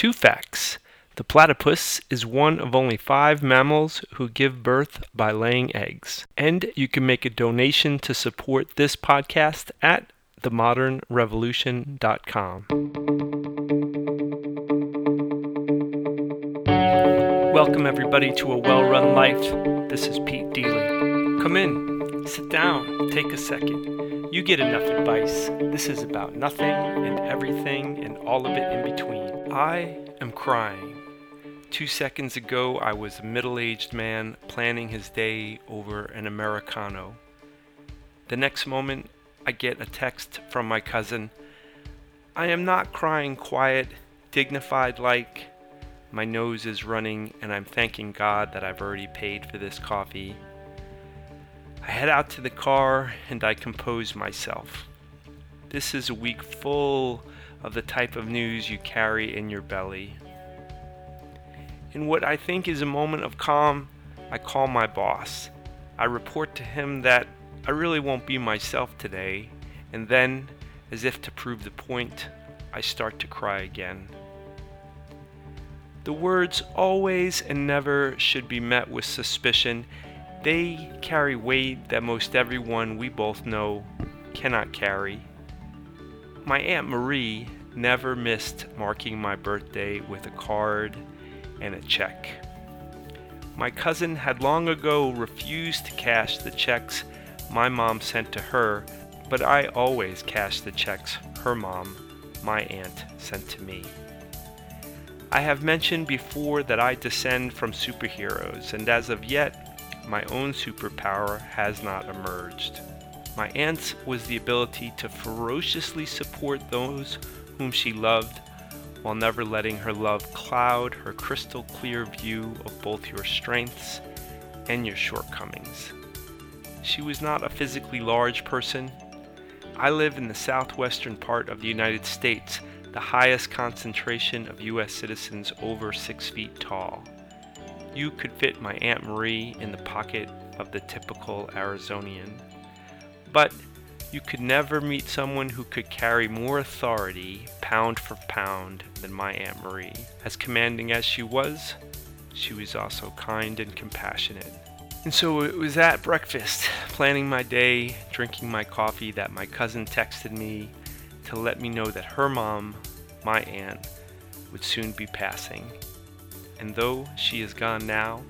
Two facts. The platypus is one of only five mammals who give birth by laying eggs. And you can make a donation to support this podcast at themodernrevolution.com. Welcome, everybody, to A Well Run Life. This is Pete Deely. Come in, sit down, take a second. You get enough advice. This is about nothing and everything and all of it in between. I am crying. Two seconds ago, I was a middle aged man planning his day over an Americano. The next moment, I get a text from my cousin. I am not crying quiet, dignified like. My nose is running, and I'm thanking God that I've already paid for this coffee. I head out to the car and I compose myself. This is a week full of the type of news you carry in your belly. In what I think is a moment of calm, I call my boss. I report to him that I really won't be myself today, and then, as if to prove the point, I start to cry again. The words always and never should be met with suspicion. They carry weight that most everyone we both know cannot carry. My Aunt Marie never missed marking my birthday with a card and a check. My cousin had long ago refused to cash the checks my mom sent to her, but I always cashed the checks her mom, my aunt, sent to me. I have mentioned before that I descend from superheroes, and as of yet, my own superpower has not emerged. My aunt's was the ability to ferociously support those whom she loved while never letting her love cloud her crystal clear view of both your strengths and your shortcomings. She was not a physically large person. I live in the southwestern part of the United States the highest concentration of U.S. citizens over six feet tall. You could fit my Aunt Marie in the pocket of the typical Arizonian. But you could never meet someone who could carry more authority, pound for pound, than my Aunt Marie. As commanding as she was, she was also kind and compassionate. And so it was at breakfast, planning my day, drinking my coffee, that my cousin texted me to let me know that her mom, my aunt, would soon be passing. And though she is gone now,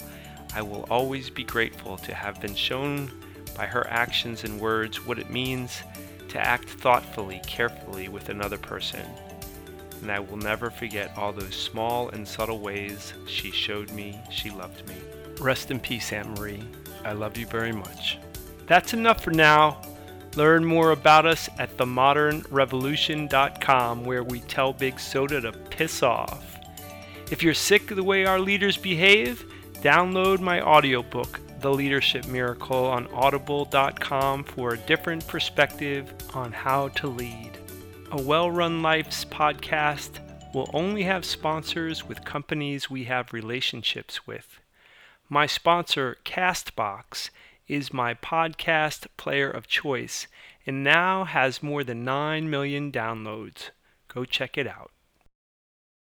I will always be grateful to have been shown by her actions and words what it means to act thoughtfully, carefully with another person. And I will never forget all those small and subtle ways she showed me she loved me. Rest in peace, Aunt Marie. I love you very much. That's enough for now. Learn more about us at themodernrevolution.com, where we tell Big Soda to piss off. If you're sick of the way our leaders behave, download my audiobook, The Leadership Miracle, on audible.com for a different perspective on how to lead. A Well Run Life's podcast will only have sponsors with companies we have relationships with. My sponsor, Castbox, is my podcast player of choice and now has more than 9 million downloads. Go check it out.